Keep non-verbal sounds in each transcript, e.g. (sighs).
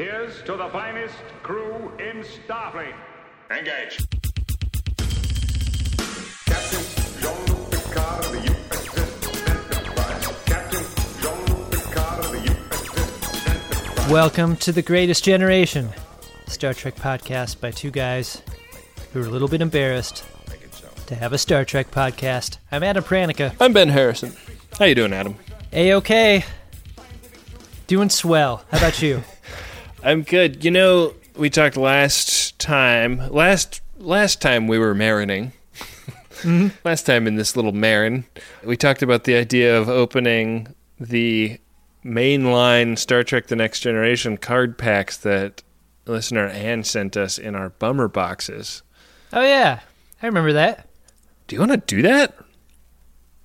Here's to the finest crew in Starfleet. Engage. Captain Jean-Luc Picard of the USS Enterprise. Captain Jean-Luc Picard of the USS Enterprise. Welcome to the Greatest Generation, Star Trek podcast by two guys who are a little bit embarrassed to have a Star Trek podcast. I'm Adam Pranica. I'm Ben Harrison. How you doing, Adam? A okay. Doing swell. How about you? (laughs) I'm good. You know, we talked last time. Last last time we were marining. Mm-hmm. (laughs) Last time in this little marin, we talked about the idea of opening the mainline Star Trek: The Next Generation card packs that listener Anne sent us in our bummer boxes. oh yeah, I remember that. Do you want to do that?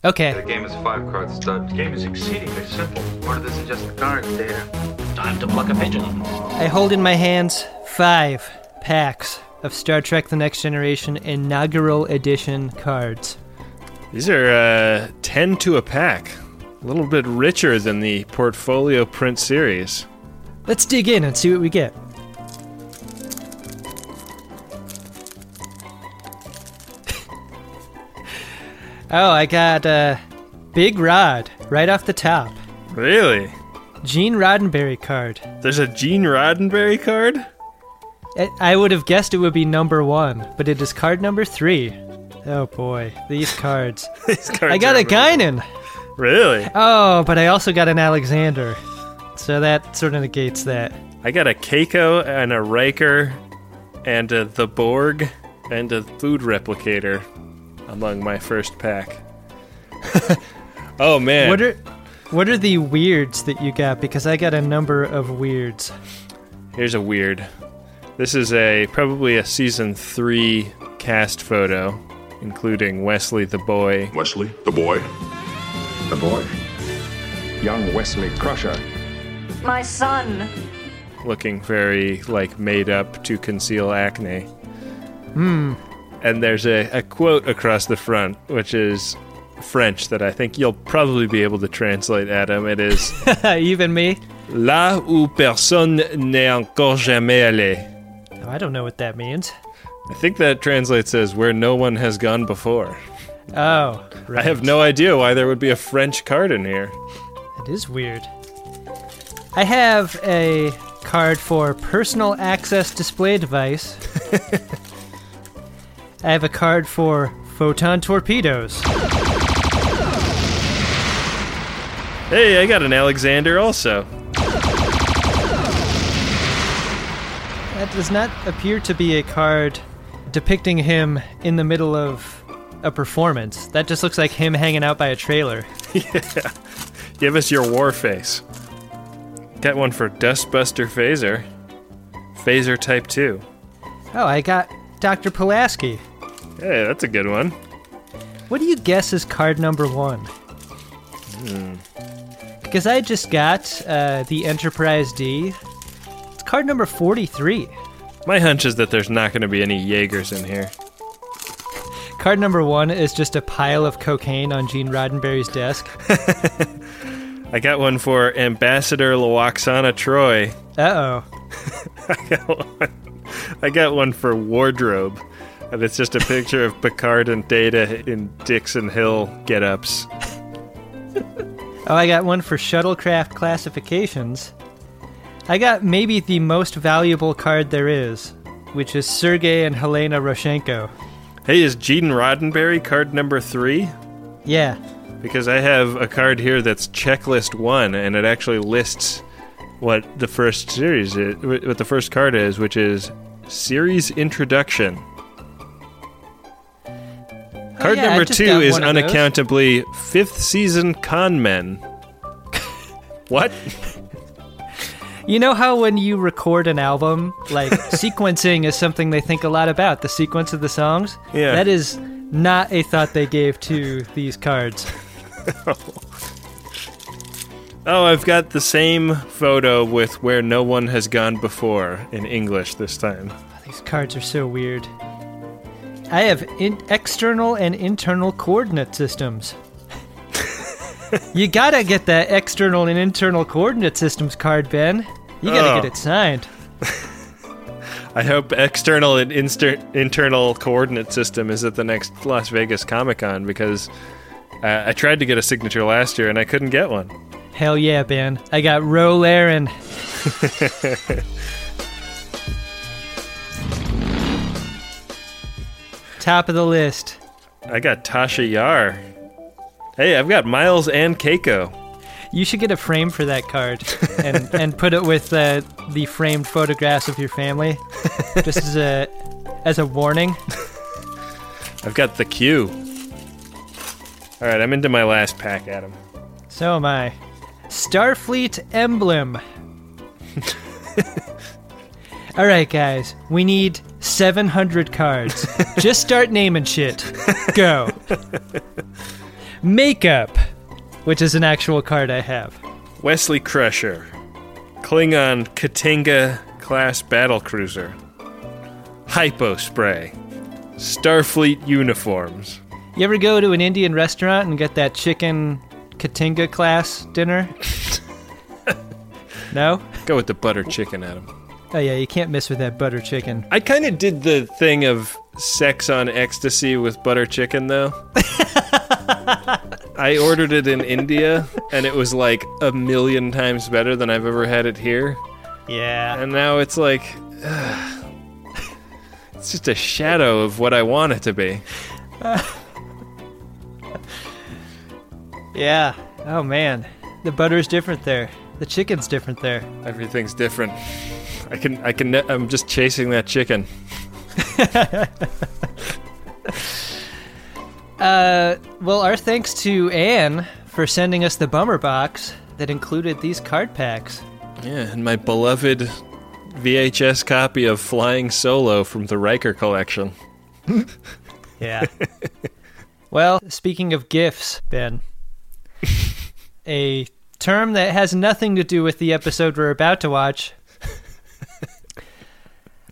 Okay. The game is five card stud. The game is exceedingly simple. Order this in just the cards, data. Time to pluck a pigeon. I hold in my hands five packs of Star Trek: The Next Generation inaugural edition cards. These are uh, ten to a pack. A little bit richer than the portfolio print series. Let's dig in and see what we get. (laughs) oh, I got a Big Rod right off the top. Really? Gene Roddenberry card. There's a Gene Roddenberry card? I- I would have guessed it would be number one, but it is card number three. Oh boy, these (laughs) cards. These cards I got a. Guinan. Really? Oh, but I also got an Alexander. So that sort of negates that. I got a Keiko and a Riker and a the Borg and a food replicator among my first pack. (laughs) oh man. What are what are the weirds that you got? Because I got a number of weirds. Here's a weird. This is a probably a season 3 cast photo including Wesley the boy. Wesley, the boy. The boy. Young Wesley Crusher. My son. looking very like made up to conceal acne. Hmm. And there's a, a quote across the front, which is French that I think you'll probably be able to translate, Adam. It is (laughs) Even me. Là où personne n'est encore jamais allé. Oh, I don't know what that means. I think that translates as where no one has gone before. Oh, right. I have no idea why there would be a French card in here. It is weird. I have a card for personal access display device. (laughs) I have a card for photon torpedoes. Hey, I got an Alexander also. That does not appear to be a card depicting him in the middle of a performance. That just looks like him hanging out by a trailer. (laughs) Yeah. Give us your war face. Got one for Dustbuster Phaser. Phaser Type 2. Oh, I got Dr. Pulaski. Hey, that's a good one. What do you guess is card number one? Because I just got uh, the Enterprise D. It's card number 43. My hunch is that there's not going to be any Jaegers in here. Card number one is just a pile of cocaine on Gene Roddenberry's desk. (laughs) I got one for Ambassador Lwaxana Troi. Uh oh. (laughs) I got one, I got one for Wardrobe. And it's just a picture of Picard and Data in Dixon Hill get ups. (laughs) Oh, I got one for shuttlecraft classifications. I got maybe the most valuable card there is, which is Sergei and Helena Rozhenko. Hey, is Gene Roddenberry card number three? Yeah. Because I have a card here that's checklist one, and it actually lists what the first series is, what the first card is, which is series introduction. Card Oh, yeah, number two is of those. unaccountably fifth season con men. (laughs) what? You know how when you record an album, like (laughs) sequencing is something they think a lot about, the sequence of the songs? Yeah. That is not a thought they gave to these cards. (laughs) Oh, I've got the same photo with where no one has gone before in English this time. These cards are so weird. I have in- external and internal coordinate systems. (laughs) you gotta get that external and internal coordinate systems card, Ben. You gotta Oh. get it signed. (laughs) I hope external and inster- internal coordinate system is at the next Las Vegas Comic Con because uh, I tried to get a signature last year and I couldn't get one. Hell yeah, Ben. I got Ro Laren. (laughs) Top of the list. I got Tasha Yar. Hey, I've got Miles and Keiko. You should get a frame for that card (laughs) and, and put it with uh, the framed photographs of your family, just as a as a warning. I've got the Q. All right, I'm into my last pack, Adam. So am I. Starfleet emblem. (laughs) All right, guys, we need 700 cards. Just start naming shit. Go. Makeup, which is an actual card I have. Wesley Crusher, Klingon K't'inga class battle cruiser, Hypo Spray, Starfleet uniforms. You ever go to an Indian restaurant and get that chicken K't'inga class dinner? (laughs) no? Go with the butter chicken, Adam. Oh, yeah, you can't miss with that butter chicken. I kind of did the thing of sex on ecstasy with butter chicken, though. (laughs) I ordered it in India, and it was like a million times better than I've ever had it here. Yeah. And now it's like. (sighs) it's just a shadow of what I want it to be. (laughs) Yeah. Oh, man. The butter's different there. The chicken's different there. Everything's different. I can, I can, I'm just chasing that chicken. (laughs) Uh, well, our thanks to Anne for sending us the bummer box that included these card packs. Yeah, and my beloved VHS copy of Flying Solo from the Riker collection. (laughs) Yeah. well, speaking of gifts, Ben, (laughs) a term that has nothing to do with the episode we're about to watch.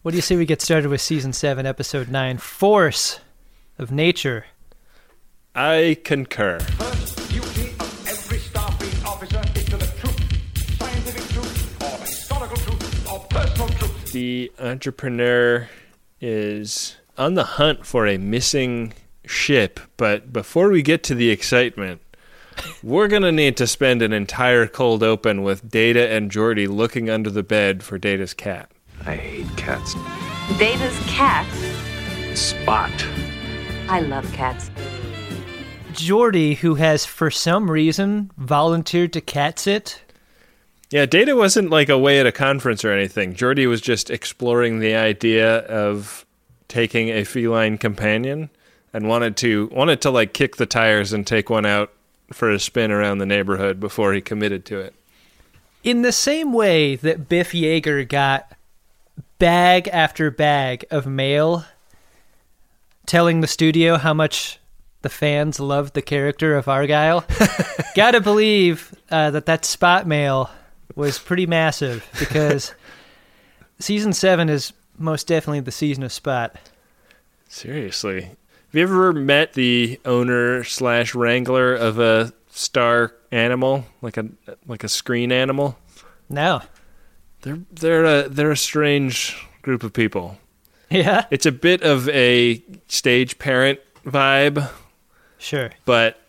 What do you say we get started with season 7, episode 9 Force of Nature? I concur. First duty of every Starfleet officer is to the truth. Scientific truth, or historical truth, or personal truth. The entrepreneur is on the hunt for a missing ship, but before we get to the excitement, we're going to need to spend an entire cold open with Data and Geordi looking under the bed for Data's cat. I hate cats. Data's cat. Spot. I love cats. Geordi, who has for some reason volunteered to cat sit. Yeah, Data wasn't like away at a conference or anything. Geordi was just exploring the idea of taking a feline companion and wanted to wanted to like kick the tires and take one out for a spin around the neighborhood before he committed to it. In the same way that Biff Yeager got bag after bag of mail telling the studio how much the fans loved the character of Argyle, (laughs) gotta believe uh, that that spot mail was pretty massive (laughs) because season seven is most definitely the season of Spot. Seriously. Have you ever met the owner slash wrangler of a star animal, like a like a screen animal? No. They're they're a they're a strange group of people. Yeah? It's a bit of a stage parent vibe, Sure. but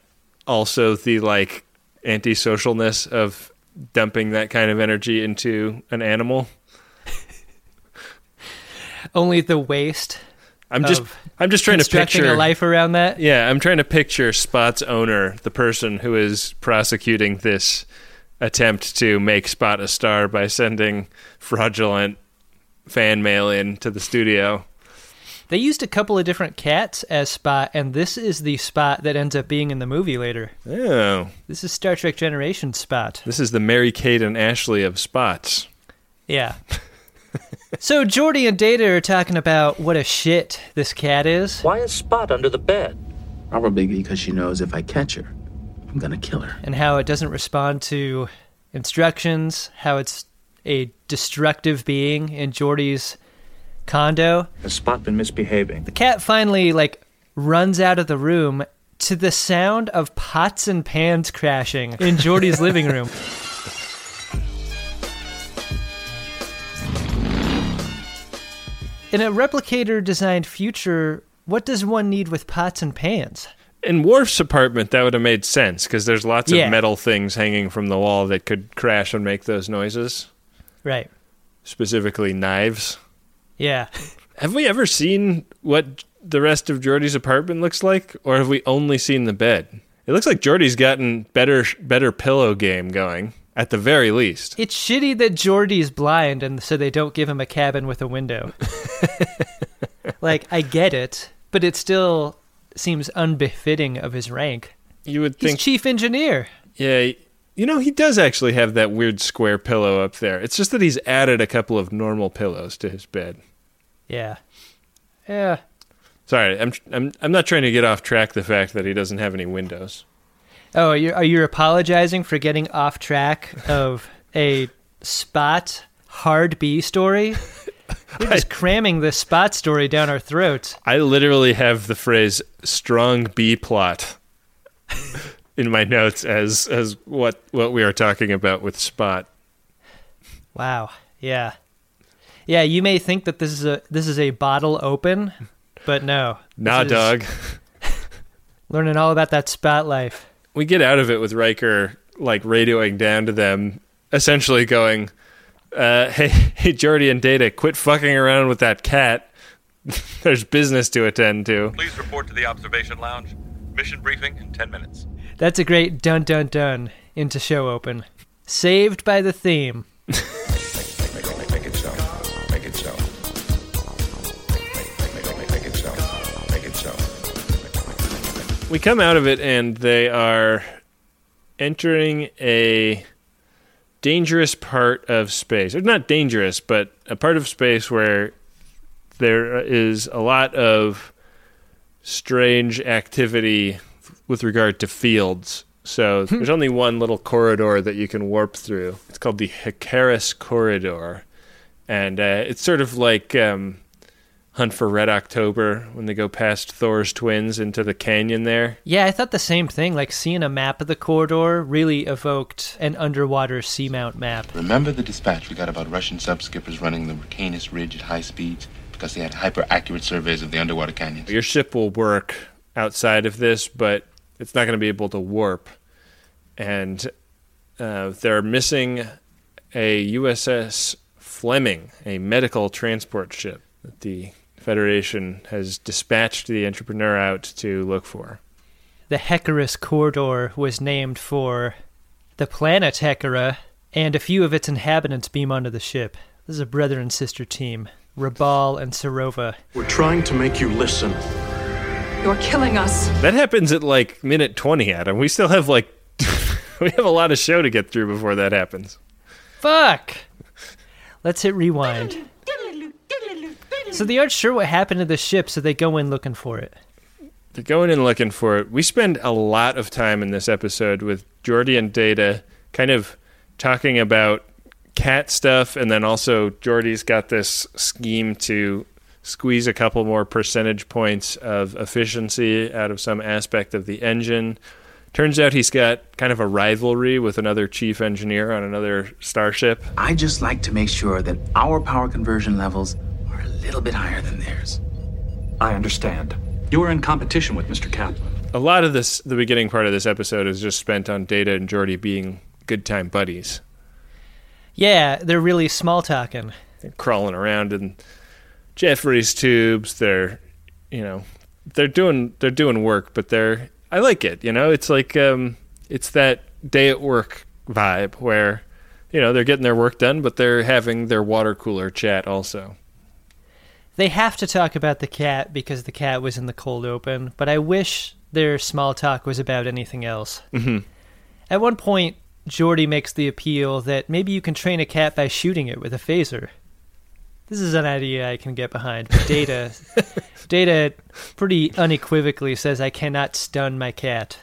also the like antisocialness of dumping that kind of energy into an animal. (laughs) Only the waste I'm just I'm just trying to picture a life around that. Yeah, I'm trying to picture Spot's owner, the person who is prosecuting this attempt to make Spot a star by sending fraudulent fan mail in to the studio. They used a couple of different cats as Spot, and this is the Spot that ends up being in the movie later. Oh, This is Star Trek Generation Spot. this is the Mary Kate and Ashley of Spots. Yeah. (laughs) so Geordi and Data are talking about what a shit this cat is. Why is Spot under the bed? Probably because she knows if I catch her, I'm going to kill her. And how it doesn't respond to instructions, how it's a destructive being in Geordi's condo. Has Spot been misbehaving? The cat finally, like, runs out of the room to the sound of pots and pans crashing in Geordi's (laughs) living room. In a replicator designed future, what does one need with pots and pans? In Worf's apartment, that would have made sense because there's lots Yeah. of metal things hanging from the wall that could crash and make those noises, Right. specifically knives. Yeah. Have we ever seen what the rest of Geordi's apartment looks like, or have we only seen the bed? It looks like Geordi's gotten better better pillow game going at the very least. It's shitty that Geordi's blind and so they don't give him a cabin with a window. (laughs) like, I get it, but it's still seems unbefitting of his rank. You would He's think, chief engineer. yeah, you know, he does actually have that weird square pillow up there. It's just that he's added a couple of normal pillows to his bed. Yeah. Yeah. Sorry, I'm I'm I'm not trying to get off track the fact that he doesn't have any windows. Oh, are you, are you apologizing for getting off track of a spot hard B story? (laughs) (laughs) You're just cramming the spot story down our throats. I literally have the phrase "strong B plot" (laughs) in my notes as as what what we are talking about with Spot. Wow. Yeah. Yeah, you may think that this is a this is a bottle open, but no. This Nah, dog. (laughs) Learning all about that spot life. We get out of it with Riker like radioing down to them, essentially going, uh, "Hey, (laughs) hey, Geordi and Data, quit fucking around with that cat. (laughs) There's business to attend to." Please report to the observation lounge. Mission briefing in 10 minutes. That's a great dun dun dun into show open. Saved by the theme. We come out of it and they are entering a dangerous part of space. Or not dangerous, but a part of space where there is a lot of strange activity with regard to fields. So there's only one little corridor that you can warp through. It's called the Hekaras Corridor. And uh, it's sort of like um, Hunt for Red October when they go past Thor's twins into the canyon there. Yeah, I thought the same thing. Like seeing a map of the corridor really evoked an underwater seamount map. Remember the dispatch we got about Russian subskippers running the Reykjanes Ridge at high speeds because they had hyper accurate surveys of the underwater canyons? Your ship will work outside of this, but it's not going to be able to warp. And uh, they're missing a USS Fleming, a medical transport ship that the Federation has dispatched the entrepreneur out to look for. The Hekaras corridor was named for the planet Hecera, and a few of its inhabitants beam onto the ship. This is a brother and sister team, Rabal and Serova. We're trying to make you listen. You're killing us. That happens at like minute 20, Adam. We still have like, (laughs) we have a lot of show to get through before that happens. Fuck! Let's hit rewind. So they aren't sure what happened to the ship, so they go in looking for it. They're going in looking for it. We spend a lot of time in this episode with Geordi and Data kind of talking about cat stuff, and then also Geordi's got this scheme to squeeze a couple more percentage points of efficiency out of some aspect of the engine. Turns out he's got kind of a rivalry with another chief engineer on another starship. I just like to make sure that our power conversion levels are a little bit higher than theirs. I understand. You are in competition with Mr. Kaplan. A lot of this, the beginning part of this episode, is just spent on Data and Geordi being good time buddies. Yeah, they're really small talking. They're crawling around in Jefferies tubes. They're, you know, they're doing they're doing work, but they're I like it. You know, it's like um, it's that day at work vibe where, you know, they're getting their work done, but they're having their water cooler chat also. They have to talk about the cat because the cat was in the cold open, but I wish their small talk was about anything else. hmm At one point, Geordi makes the appeal that maybe you can train a cat by shooting it with a phaser. This is an idea I can get behind. But Data, (laughs) Data, pretty unequivocally says I cannot stun my cat.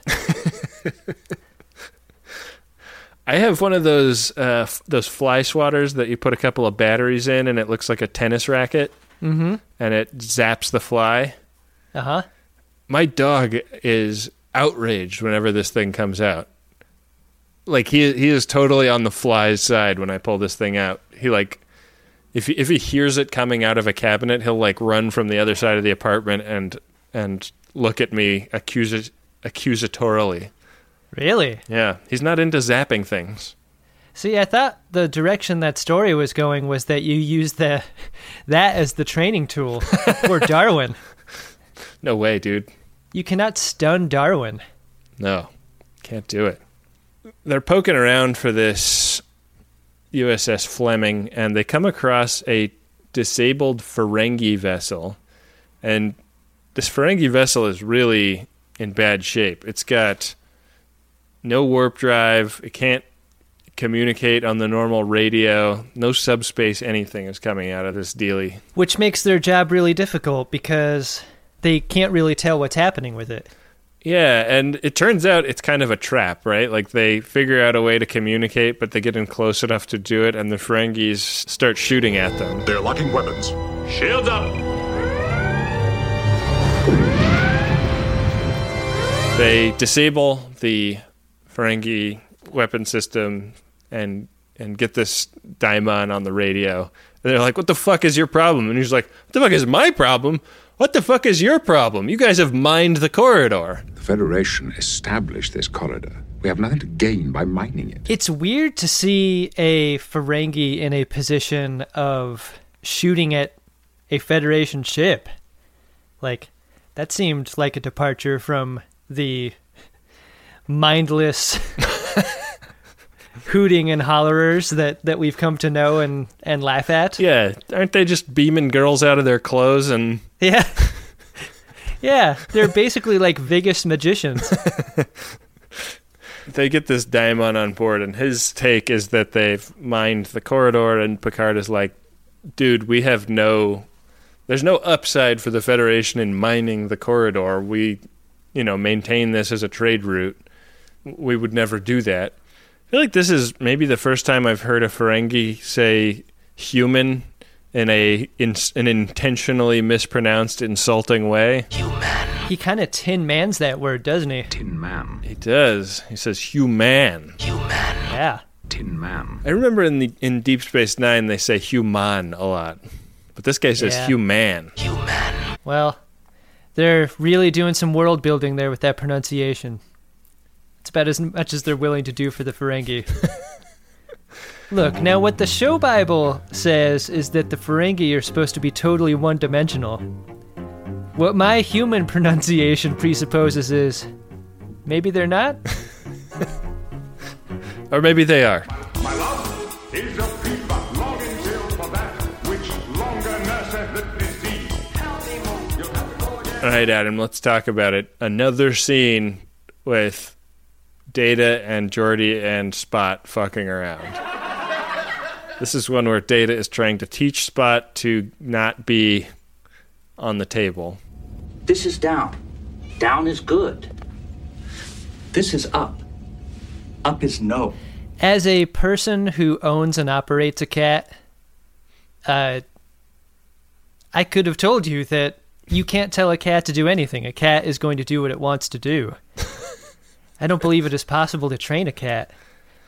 I have one of those uh, f- those fly swatters that you put a couple of batteries in, and it looks like a tennis racket, Mm-hmm. and it zaps the fly. Uh huh. my dog is outraged whenever this thing comes out. Like he he is totally on the fly's side when I pull this thing out. He like If he, if he hears it coming out of a cabinet, he'll like run from the other side of the apartment and and look at me accus- accusatorily. Really? Yeah, he's not into zapping things. See, I thought the direction that story was going was that you use the that as the training tool for (laughs) Darwin. No way, dude. You cannot stun Darwin. No, can't do it. They're poking around for this USS Fleming, and they come across a disabled Ferengi vessel. And this Ferengi vessel is really in bad shape. It's got no warp drive, it can't communicate on the normal radio, no subspace anything is coming out of this dealie. Which makes their job really difficult because they can't really tell what's happening with it. Yeah, and it turns out it's kind of a trap, right? Like they figure out a way to communicate, but they get in close enough to do it, and the Ferengis start shooting at them. They're locking weapons. Shields up! They disable the Ferengi weapon system and and get this daimon on the radio. And they're like, "What the fuck is your problem?" And he's like, "What the fuck is my problem? What the fuck is your problem? You guys have mined the corridor." The Federation established this corridor. We have nothing to gain by mining it. It's weird to see a Ferengi in a position of shooting at a Federation ship. Like, that seemed like a departure from the mindless (laughs) hooting and hollerers that, that we've come to know and, and laugh at. Yeah, aren't they just beaming girls out of their clothes and (laughs) Yeah. yeah, they're basically like Vegas magicians. (laughs) they get this daimon on board and his take is that they've mined the corridor and Picard is like, "Dude, we have no there's no upside for the Federation in mining the corridor. We, you know, maintain this as a trade route. We would never do that." I feel like this is maybe the first time I've heard a Ferengi say human in a in, an intentionally mispronounced insulting way. Human. he kind of tin mans that word, doesn't he? Tin Man. He does. He says human. Human. Yeah. Tin Man. I remember in the in Deep Space Nine they say human a lot, but this guy says Yeah. human. Well, they're really doing some world building there with that pronunciation. It's about as much as they're willing to do for the Ferengi. (laughs) Look, now what the show Bible says is that the Ferengi are supposed to be totally one dimensional. What my human (laughs) pronunciation presupposes is maybe they're not? (laughs) Or maybe they are. My love is a feedback longing till for that which longer nurseth the disease. You'll have to go again. All right, Adam, let's talk about it. Another scene with Data and Geordi and Spot fucking around. This is one where Data is trying to teach Spot to not be on the table. This is down. Down is good. This is up. Up is no. As a person who owns and operates a cat, uh, I could have told you that you can't tell a cat to do anything. A cat is going to do what it wants to do. I don't believe it is possible to train a cat.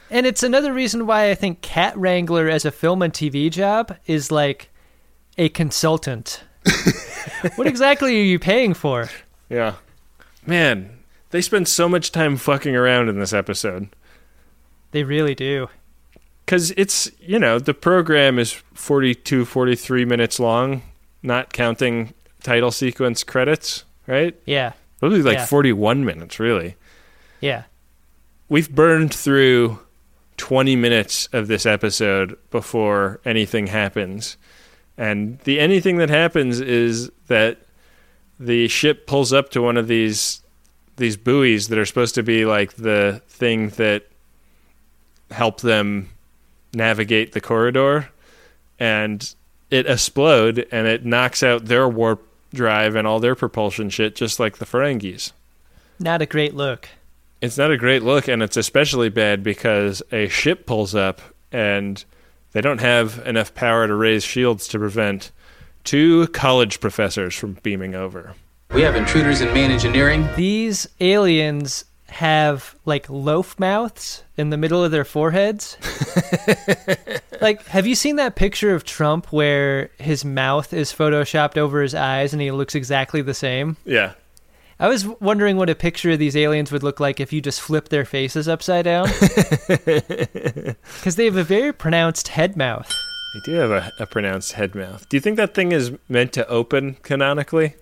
And it's another reason why I think Cat Wrangler as a film and TV job is like a consultant. (laughs) what exactly are you paying for? Yeah. Man, they spend so much time fucking around in this episode. They really do. Because it's, you know, the program is 42, 43 minutes long, not counting title sequence credits, right? Yeah. Probably like Yeah. 41 minutes, really. Yeah. We've burned through 20 minutes of this episode before anything happens. And the anything that happens is that the ship pulls up to one of these these buoys that are supposed to be like the thing that help them navigate the corridor and it explode and it knocks out their warp drive and all their propulsion shit just like the Ferengis. Not a great look. It's not a great look, and it's especially bad because a ship pulls up and they don't have enough power to raise shields to prevent two college professors from beaming over. We have intruders in main engineering. These aliens have like loaf mouths in the middle of their foreheads. (laughs) like, have you seen that picture of Trump where his mouth is photoshopped over his eyes and he looks exactly the same? Yeah. I was wondering what a picture of these aliens would look like if you just flip their faces upside down. (laughs) Because they have a very pronounced head mouth. They do have a, a pronounced head mouth. Do you think that thing is meant to open canonically?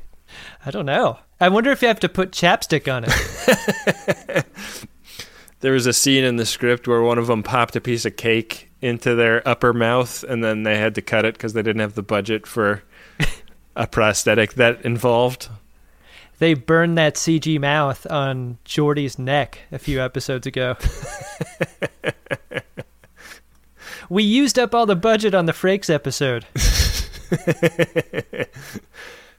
(laughs) I don't know. I wonder if you have to put chapstick on it. (laughs) There was a scene in the script where one of them popped a piece of cake into their upper mouth and then they had to cut it because they didn't have the budget for a prosthetic that involved. They burned that CG mouth on Geordi's neck a few episodes ago. (laughs) we used up all the budget on the Frakes episode. (laughs)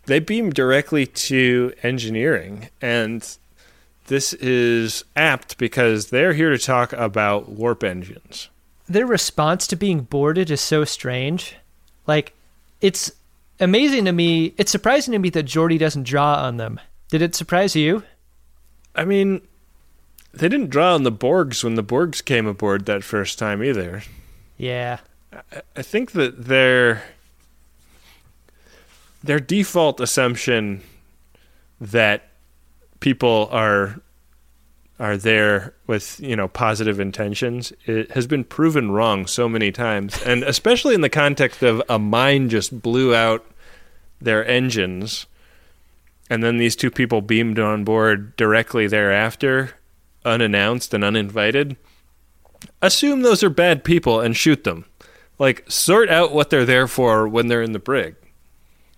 They beam directly to engineering and this is apt because they're here to talk about warp engines. Their response to being boarded is so strange. Like, it's amazing to me. It's surprising to me that Geordi doesn't draw on them. Did it surprise you? I mean, they didn't draw on the Borgs when the Borgs came aboard that first time either. Yeah. I think that their their default assumption that people are are there with you know positive intentions it has been proven wrong so many times and especially in the context of a mine just blew out their engines and then these two people beamed on board directly thereafter unannounced and uninvited assume those are bad people and shoot them like sort out what they're there for when they're in the brig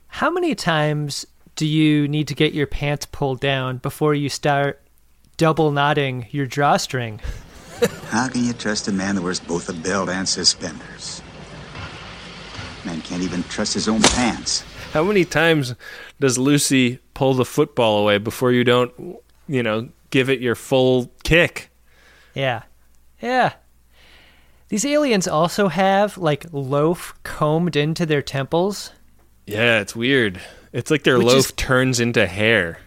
How many times do you need to get your pants pulled down before you start double knotting your drawstring? How can you trust a man that wears both a belt and suspenders? Man can't even trust his own pants. How many times does Lucy pull the football away before you don't, you know, give it your full kick? Yeah. Yeah. These aliens also have like loaf combed into their temples. Yeah, it's weird. It's like their Which loaf is- turns into hair.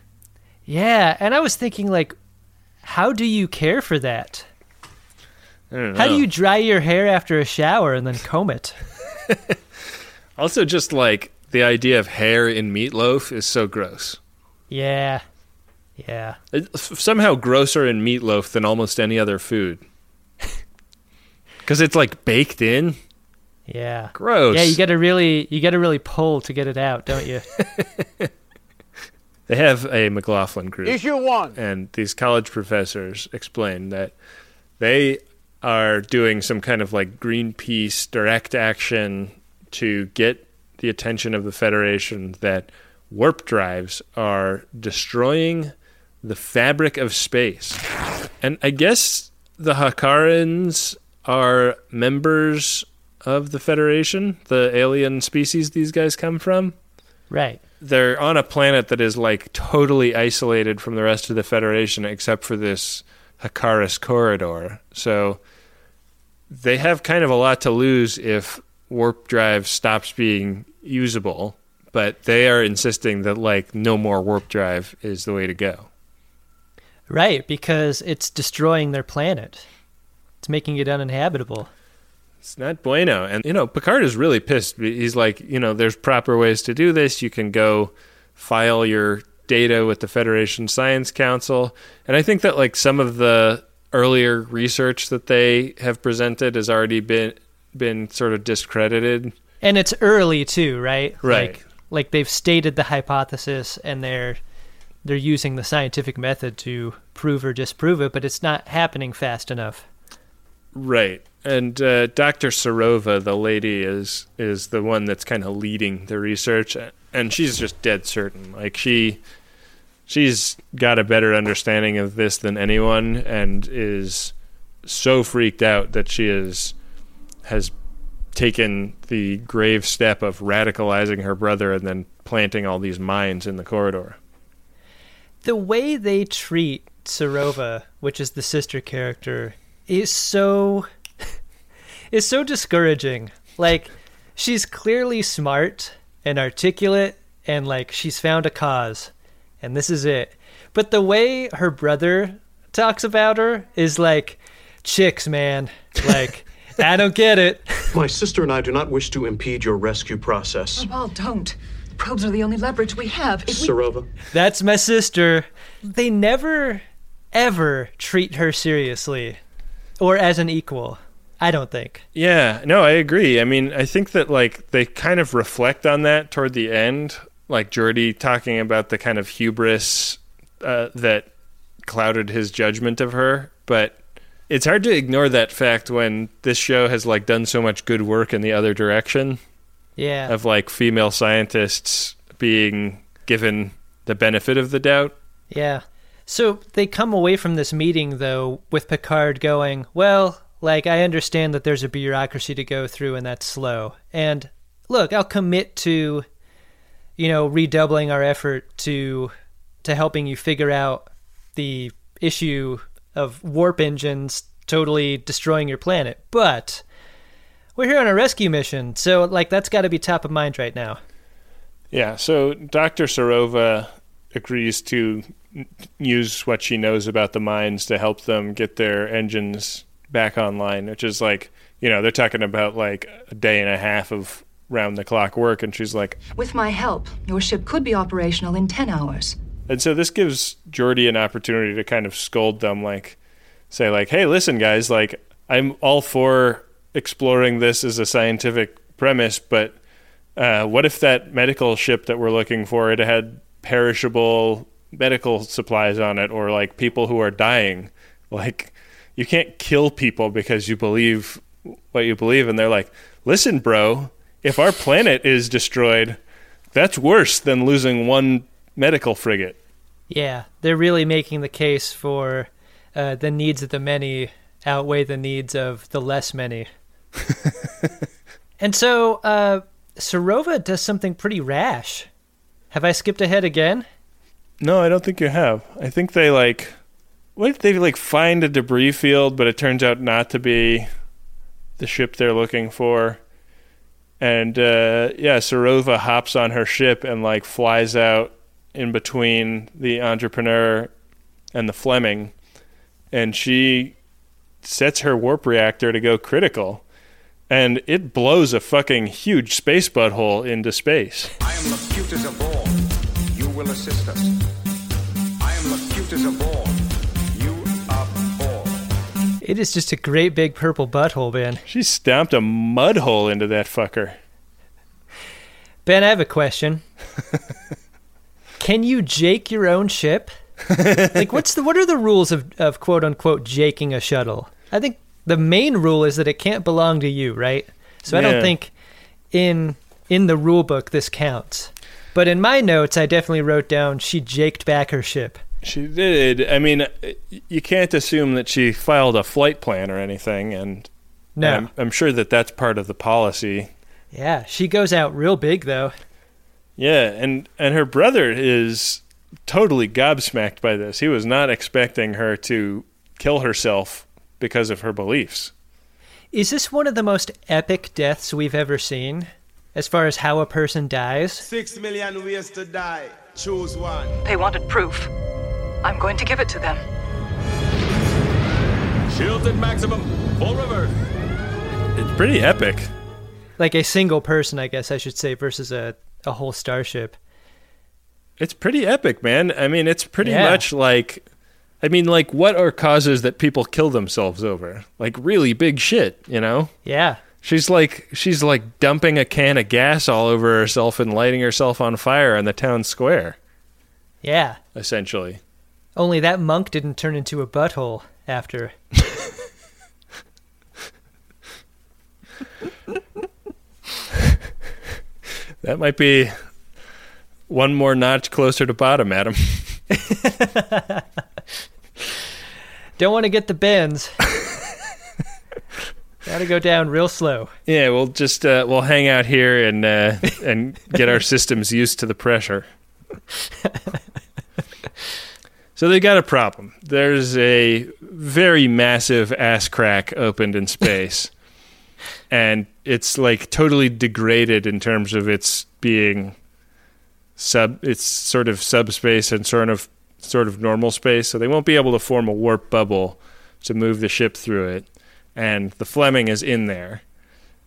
Yeah, and I was thinking like how do you care for that? I don't know. How do you dry your hair after a shower and then comb it? (laughs) Also, just like the idea of hair in meatloaf is so gross. Yeah. Yeah. It's somehow grosser in meatloaf than almost any other food. (laughs) Because it's like baked in. Yeah. Gross. Yeah, you got to really you got to really pull to get it out, don't you? (laughs) They have a McLaughlin group. Issue one. And these college professors explain that they are doing some kind of like Greenpeace direct action to get the attention of the Federation that warp drives are destroying the fabric of space. And I guess the Hekarans are members of the Federation, the alien species these guys come from right. they're on a planet that is like totally isolated from the rest of the Federation except for this Hekaras corridor. So they have kind of a lot to lose if warp drive stops being usable, but they are insisting that like no more warp drive is the way to go. Right, because it's destroying their planet. It's making it uninhabitable. It's not bueno. And, you know, Picard is really pissed. He's like, you know, there's proper ways to do this. You can go file your data with the Federation Science Council. And I think that, like, some of the earlier research that they have presented has already been been sort of discredited. And it's early too, right? Right. Like, like they've stated the hypothesis and they're they're using the scientific method to prove or disprove it, but it's not happening fast enough. Right. And uh, Dr. Serova, the lady, is is the one that's kind of leading the research, and she's just dead certain. Like she, she's got a better understanding of this than anyone, and is so freaked out that she is has taken the grave step of radicalizing her brother and then planting all these mines in the corridor. The way they treat Serova, which is the sister character, is so (laughs) is so discouraging. Like she's clearly smart and articulate and like she's found a cause and this is it. But the way her brother talks about her is like chicks, man. (laughs) Like I don't get it. My sister and I do not wish to impede your rescue process. Well, don't. Probes are the only leverage we have. If we... Serova, That's my sister. They never ever treat her seriously or as an equal. I don't think. Yeah, no, I agree. I mean, I think that like they kind of reflect on that toward the end, like Geordi talking about the kind of hubris uh, that clouded his judgment of her, but it's hard to ignore that fact when this show has like done so much good work in the other direction Yeah. of like female scientists being given the benefit of the doubt. Yeah. So they come away from this meeting, though, with Picard going, Well, like, I understand that there's a bureaucracy to go through and that's slow. And look, I'll commit to, you know, redoubling our effort to to helping you figure out the issue of warp engines totally destroying your planet. But we're here on a rescue mission, so like that's got to be top of mind right now. Yeah, so Dr. Serova agrees to use what she knows about the mines to help them get their engines back online, which is like, you know, they're talking about like a day and a half of round the clock work. And she's like, With my help, your ship could be operational in 10 hours. And so this gives Geordi an opportunity to kind of scold them, like, say, like, hey, listen, guys, like, I'm all for exploring this as a scientific premise, but uh, what if that medical ship that we're looking for it had perishable medical supplies on it, or like people who are dying? Like, you can't kill people because you believe what you believe, and they're like, listen, bro, if our planet is destroyed, that's worse than losing one medical frigate. Yeah, they're really making the case for uh, the needs of the many outweigh the needs of the less many. (laughs) and so, uh, Serova does something pretty rash. Have I skipped ahead again? No, I don't think you have. I think they like what if they like find a debris field, but it turns out not to be the ship they're looking for. And uh yeah, Serova hops on her ship and like flies out in between the entrepreneur and the Fleming and she sets her warp reactor to go critical and it blows a fucking huge space butthole into space. I am Locutus of all. You will assist us. I am Locutus of all. You of all. It is just a great big purple butthole, Ben. She stomped a mud hole into that fucker. Ben, I have a question. (laughs) Can you jake your own ship? like, what's the what are the rules of, of quote unquote jaking a shuttle? I think the main rule is that it can't belong to you, right? So I don't think in in the rule book this counts. But in my notes, I definitely wrote down she jaked back her ship. She did. I mean, you can't assume that she filed a flight plan or anything, and No. I'm, I'm sure that that's part of the policy. Yeah, she goes out real big though. Yeah, and and her brother is totally gobsmacked by this. He was not expecting her to kill herself because of her beliefs. Is this one of the most epic deaths we've ever seen, as far as how a person dies? Six million ways to die. Choose one. They wanted proof. I'm going to give it to them. Shields at maximum. Full reverse. It's pretty epic. Like a single person, I guess I should say, versus a, a whole starship. It's pretty epic, man. I mean, it's pretty Yeah. much like I mean, like what are causes that people kill themselves over? Like really big shit, you know? Yeah. She's like she's like dumping a can of gas all over herself and lighting herself on fire in the town square, Yeah. essentially. Only that monk didn't turn into a butthole after. (laughs) That might be one more notch closer to bottom, Adam. (laughs) Don't want to get the bends. (laughs) Gotta go down real slow. yeah, we'll just uh, we'll hang out here and uh, and get our systems used to the pressure. So they got a problem. There's a very massive ass crack opened in space. (laughs) and it's like totally degraded in terms of its being sub it's sort of subspace and sort of sort of normal space, so they won't be able to form a warp bubble to move the ship through it. And the Fleming is in there.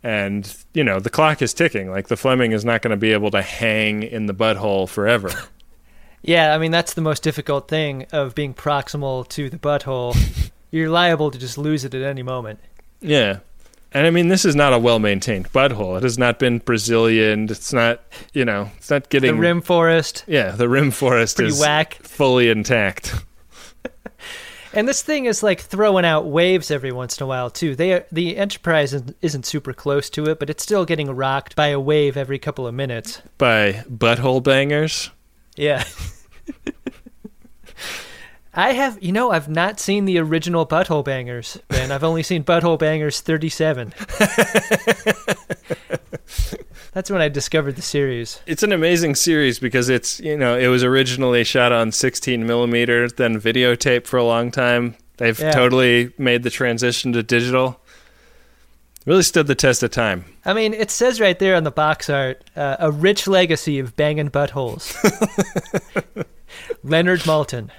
And, you know, the clock is ticking. Like, the Fleming is not going to be able to hang in the butthole forever. (laughs) Yeah, I mean that's the most difficult thing of being proximal to the butthole. (laughs) You're liable to just lose it at any moment. Yeah. And I mean, this is not a well maintained butthole. It has not been Brazilian. It's not, you know, it's not getting. The rim forest. Yeah, the rim forest Pretty is whack. fully intact. (laughs) And this thing is like throwing out waves every once in a while too. They are, the Enterprise isn't- isn't super close to it, but it's still getting rocked by a wave every couple of minutes. By butthole bangers. Yeah. (laughs) I have, you know, I've not seen the original Butthole Bangers, man. I've only seen Butthole Bangers 37. (laughs) That's when I discovered the series. It's an amazing series because it's, you know, it was originally shot on 16 millimeter, then videotape for a long time. They've Yeah. totally made the transition to digital. Really stood the test of time. I mean, it says right there on the box art uh, a rich legacy of banging buttholes. (laughs) Leonard Maltin.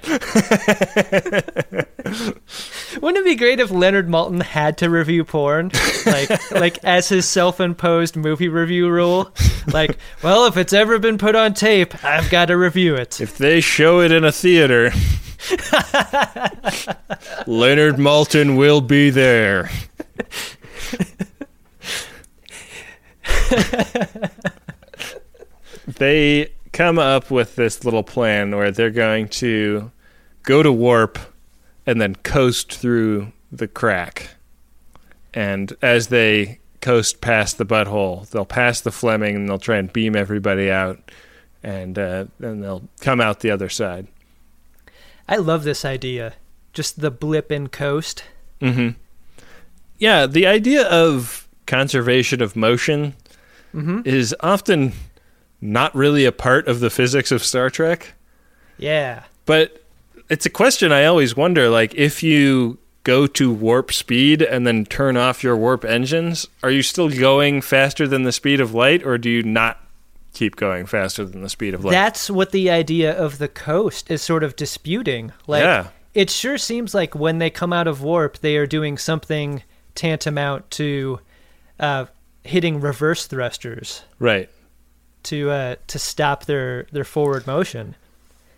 Wouldn't it be great if Leonard Maltin had to review porn, like (laughs) like as his self-imposed movie review rule? Like, well, if it's ever been put on tape, I've got to review it. If they show it in a theater, (laughs) Leonard Maltin will be there. (laughs) they come up with this little plan where they're going to go to warp and then coast through the crack. And as they coast past the butthole, they'll pass the Fleming and they'll try and beam everybody out, and uh, then they'll come out the other side. I love this idea. Just the blip in coast. hmm Yeah, the idea of conservation of motion Mhm. is often not really a part of the physics of Star Trek. Yeah. But it's a question I always wonder like if you go to warp speed and then turn off your warp engines, are you still going faster than the speed of light or do you not keep going faster than the speed of light? That's what the idea of the coast is sort of disputing. Like Yeah. it sure seems like when they come out of warp they are doing something tantamount to uh, hitting reverse thrusters right. To uh, to stop their, their forward motion.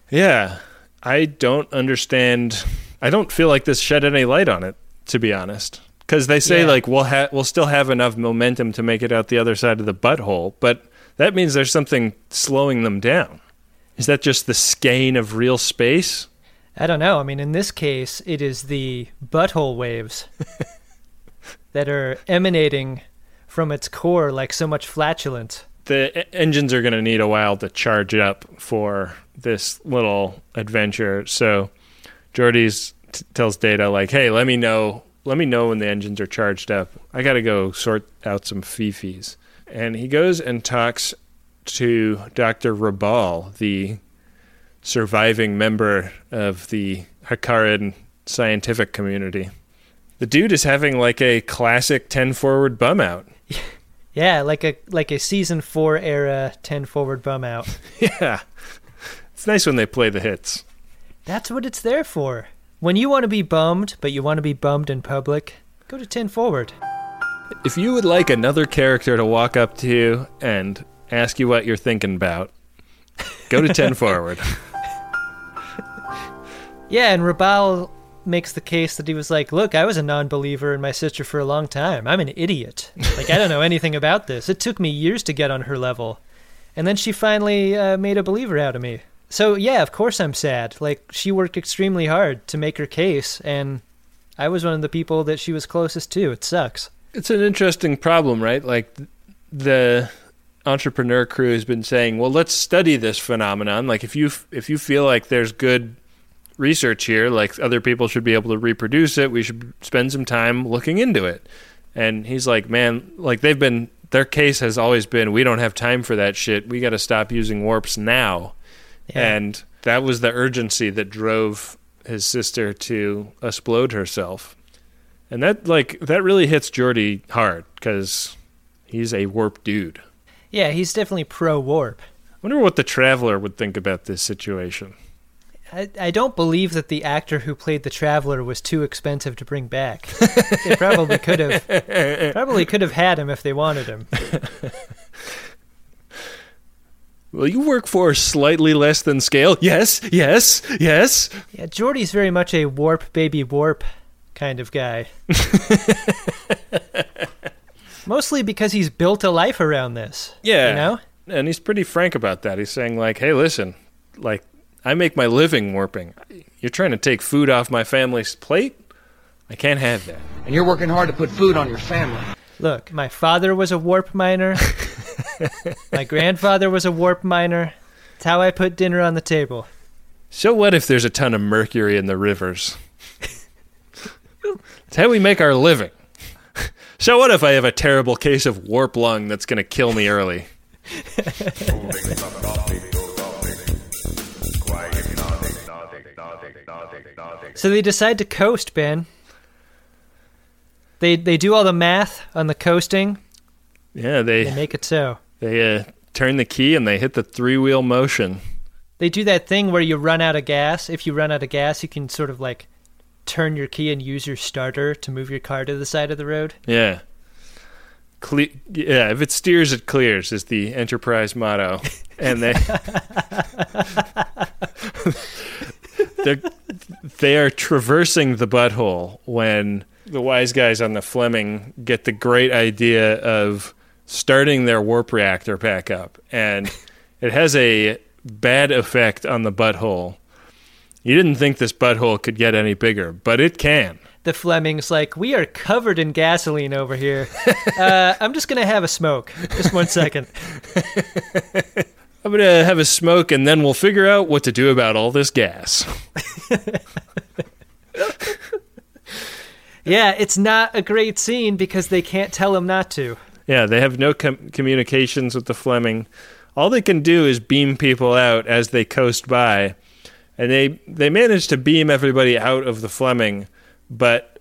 Yeah. I don't understand. I don't feel like this shed any light on it, to be honest. Because they say Yeah. like we'll ha- we'll still have enough momentum to make it out the other side of the butthole, but that means there's something slowing them down. Is that just the skein of real space? I don't know. I mean, in this case, it is the butthole waves (laughs) that are emanating from its core like so much flatulence. The engines are going to need a while to charge up for this little adventure. So Geordi's t- tells Data like, "Hey, let me know. Let me know when the engines are charged up. I got to go sort out some fifis." And he goes and talks to Dr. Rabal, the surviving member of the Hekaran scientific community. The dude is having like a classic 10 forward bum out. (laughs) Yeah, like a like a season four era ten forward bum out. (laughs) yeah. It's nice when they play the hits. That's what it's there for. When you want to be bummed, but you want to be bummed in public, go to ten forward. If you would like another character to walk up to you and ask you what you're thinking about, go to 10 (laughs) forward. Yeah, and Rabal makes the case that he was like, "Look, I was a non-believer in my sister for a long time. I'm an idiot. Like I don't know anything about this. It took me years to get on her level, and then she finally uh, made a believer out of me. So yeah, of course I'm sad. Like she worked extremely hard to make her case, and I was one of the people that she was closest to. It sucks. It's an interesting problem, right? Like the entrepreneur crew has been saying, "Well, let's study this phenomenon. Like if you if you feel like there's good research here, like other people should be able to reproduce it, we should spend some time looking into it." And he's like, "Man, like they've been their case has always been we don't have time for that shit. We got to stop using warps now." Yeah. And that was the urgency that drove his sister to explode herself. And that like that really hits Geordi hard because he's a warp dude. Yeah, he's definitely pro warp. I wonder what the traveler would think about this situation. I, I don't believe that the actor who played the traveler was too expensive to bring back. they probably could have (laughs) probably could have had him if they wanted him. Well, you work for slightly less than scale. Yes, yes, yes. Yeah, Geordi's very much a warp baby warp kind of guy. (laughs) Mostly because he's built a life around this. Yeah. You know? And he's pretty frank about that. He's saying, like, hey, listen, like, I make my living warping. You're trying to take food off my family's plate? I can't have that. And you're working hard to put food on your family. Look, my father was a warp miner. (laughs) my grandfather was a warp miner. It's how I put dinner on the table. So what if there's a ton of mercury in the rivers? It's how we make our living. So what if I have a terrible case of warp lung that's going to kill me early? (laughs) So they decide to coast, Ben. They they do all the math on the coasting. Yeah, they They make it so. they uh, turn the key and they hit the three wheel motion. They do that thing where you run out of gas. If you run out of gas, you can sort of like turn your key and use your starter to move your car to the side of the road. Yeah. Cle- yeah, if it steers, it clears is the enterprise motto, (laughs) and they (laughs) they're, they are traversing the butthole when the wise guys on the Fleming get the great idea of starting their warp reactor back up, and it has a bad effect on the butthole. You didn't think this butthole could get any bigger, but it can. The Fleming's like, we are covered in gasoline over here. (laughs) uh, I'm just gonna have a smoke. Just one second. (laughs) I'm gonna have a smoke, and then we'll figure out what to do about all this gas. (laughs) Yeah, it's not a great scene because they can't tell him not to. Yeah, they have no com- communications with the Fleming. All they can do is beam people out as they coast by, and they they manage to beam everybody out of the Fleming, but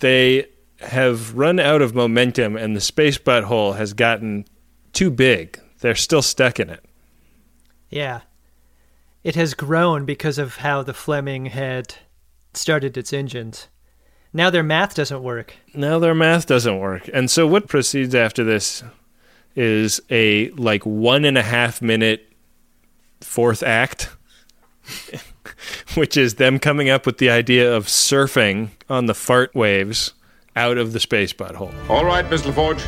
they have run out of momentum, and the space butthole has gotten too big. They're still stuck in it. Yeah. It has grown because of how the Fleming had started its engines. Now their math doesn't work. Now their math doesn't work. And so what proceeds after this is a like one and a half minute fourth act, (laughs) which is them coming up with the idea of surfing on the fart waves out of the space butthole. All right, Miss LaForge,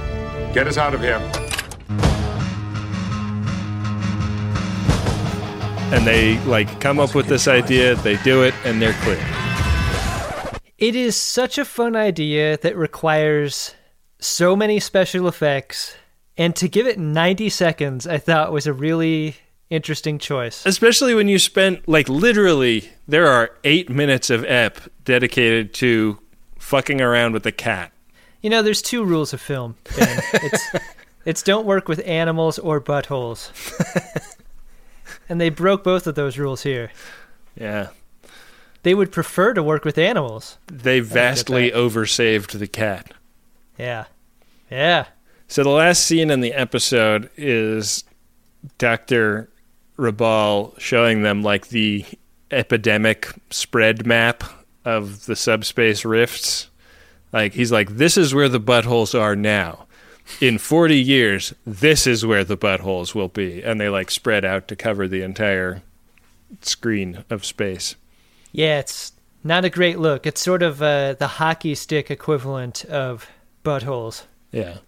get us out of here. And they like come up with this idea, they do it, and they're clear. It is such a fun idea that requires so many special effects, and to give it 90 seconds, I thought was a really interesting choice. Especially when you spent like literally there are eight minutes of ep dedicated to fucking around with a cat. You know, there's two rules of film. Ben. It's (laughs) it's don't work with animals or buttholes. (laughs) and they broke both of those rules here. Yeah. They would prefer to work with animals. They vastly oversaved the cat. Yeah. Yeah. So the last scene in the episode is Dr. Rabal showing them like the epidemic spread map of the subspace rifts. Like he's like, this is where the buttholes are now. In 40 years, this is where the buttholes will be. And they like spread out to cover the entire screen of space. Yeah, it's not a great look. It's sort of uh, the hockey stick equivalent of buttholes. Yeah.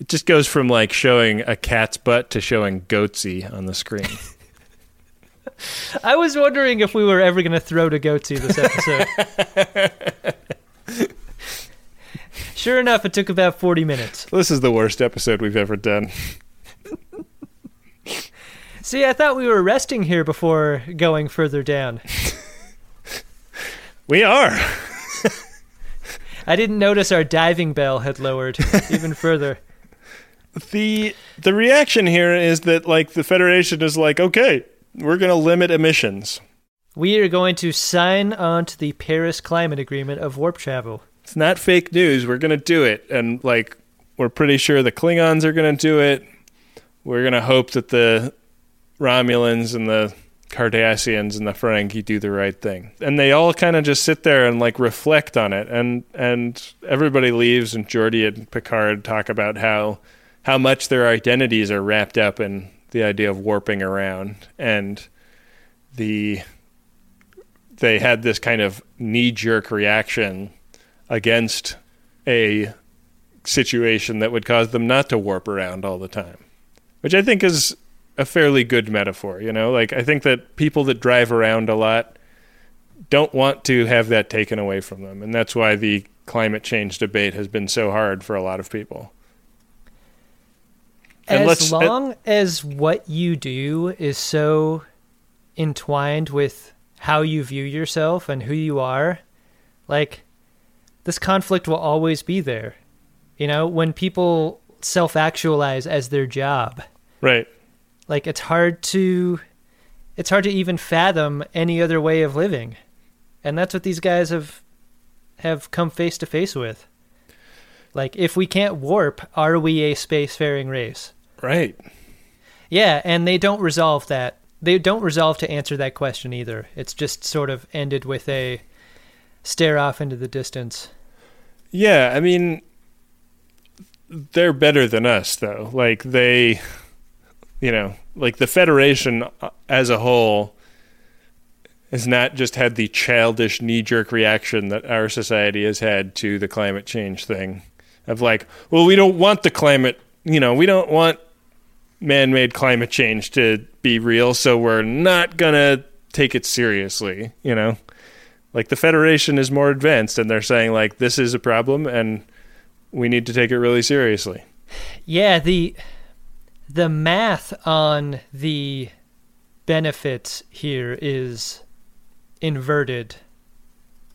It just goes from like showing a cat's butt to showing goatse on the screen. (laughs) I was wondering if we were ever going to throw to Goatse this episode. (laughs) sure enough, it took about 40 minutes. this is the worst episode we've ever done. (laughs) See, I thought we were resting here before going further down. (laughs) We are. (laughs) I didn't notice our diving bell had lowered even further. the the reaction here is that like the federation is like okay we're going to limit emissions We are going to sign on to the Paris Climate Agreement of warp travel. It's not fake news. We're going to do it. And like we're pretty sure the klingons are going to do it. We're going to hope that the romulans and the Cardassians and the Ferengi do the right thing. And they all kind of just sit there and like reflect on it. And and everybody leaves and Geordi and Picard talk about how how much their identities are wrapped up in the idea of warping around. And the they had this kind of knee jerk reaction against a situation that would cause them not to warp around all the time. Which I think is a fairly good metaphor, you know? Like I think that people that drive around a lot don't want to have that taken away from them, and that's why the climate change debate has been so hard for a lot of people. And as uh, long as what you do is so entwined with how you view yourself and who you are, like this conflict will always be there. You know, when people self actualize as their job, Right. like it's hard to it's hard to even fathom any other way of living. And that's what these guys have have come face to face with. Like if we can't warp, are we a spacefaring race? Right. Yeah, and they don't resolve that. They don't resolve to answer that question either. It's just sort of ended with a stare off into the distance. Yeah, I mean, they're better than us, though. Like, they, you know, like the Federation uh, as a whole has not just had the childish knee jerk reaction that our society has had to the climate change thing of like, well, we don't want the climate, you know, we don't want man made climate change to be real, so we're not going to take it seriously, you know? Like the Federation is more advanced and they're saying like this is a problem and we need to take it really seriously. Yeah, the the math on the benefits here is inverted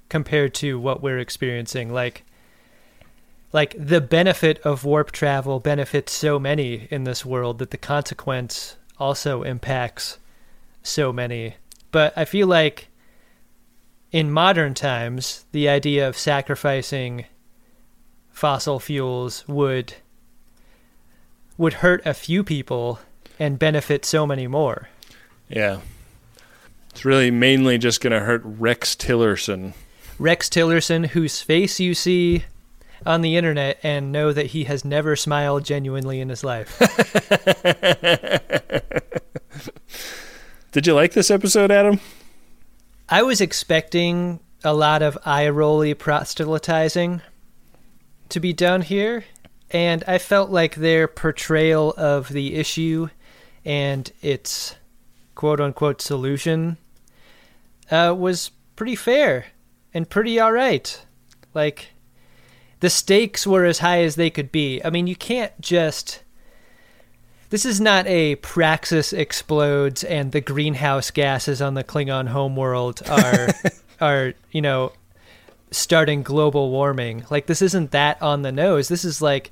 compared to what we're experiencing. Like like the benefit of warp travel benefits so many in this world that the consequence also impacts so many. But I feel like in modern times, the idea of sacrificing fossil fuels would would hurt a few people and benefit so many more. Yeah. It's really mainly just going to hurt Rex Tillerson. Rex Tillerson, whose face you see on the internet and know that he has never smiled genuinely in his life. (laughs) Did you like this episode, Adam? I was expecting a lot of eye rolly proselytizing to be done here, and I felt like their portrayal of the issue and its quote unquote solution uh, was pretty fair and pretty alright. Like, the stakes were as high as they could be. I mean, you can't just. This is not a Praxis explodes and the greenhouse gases on the Klingon homeworld are (laughs) are, you know, starting global warming. Like this isn't that on the nose. This is like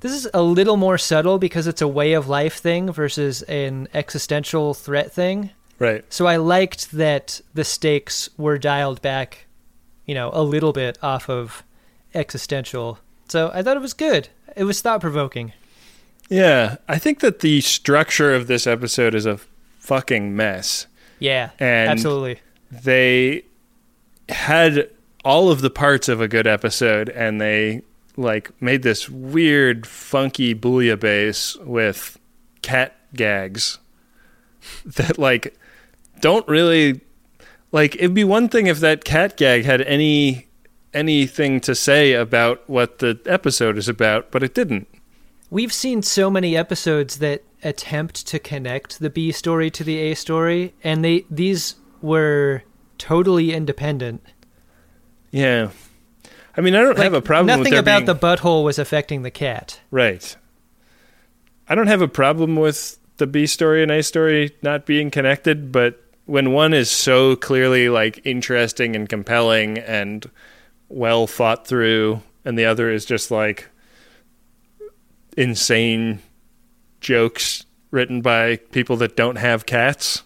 this is a little more subtle because it's a way of life thing versus an existential threat thing. Right. So I liked that the stakes were dialed back, you know, a little bit off of existential. So I thought it was good. It was thought provoking. Yeah, I think that the structure of this episode is a fucking mess. Yeah, And absolutely. They had all of the parts of a good episode and they like made this weird funky bouillabaisse with cat gags (laughs) that like don't really like it'd be one thing if that cat gag had any anything to say about what the episode is about but it didn't We've seen so many episodes that attempt to connect the B story to the A story, and they these were totally independent. yeah i mean i don't have a problem with Nothing about being- the butthole was affecting the cat. Right. I don't have a problem with the B story and A story not being connected, but when one is so clearly like interesting and compelling and well thought through, and the other is just like insane jokes written by people that don't have cats,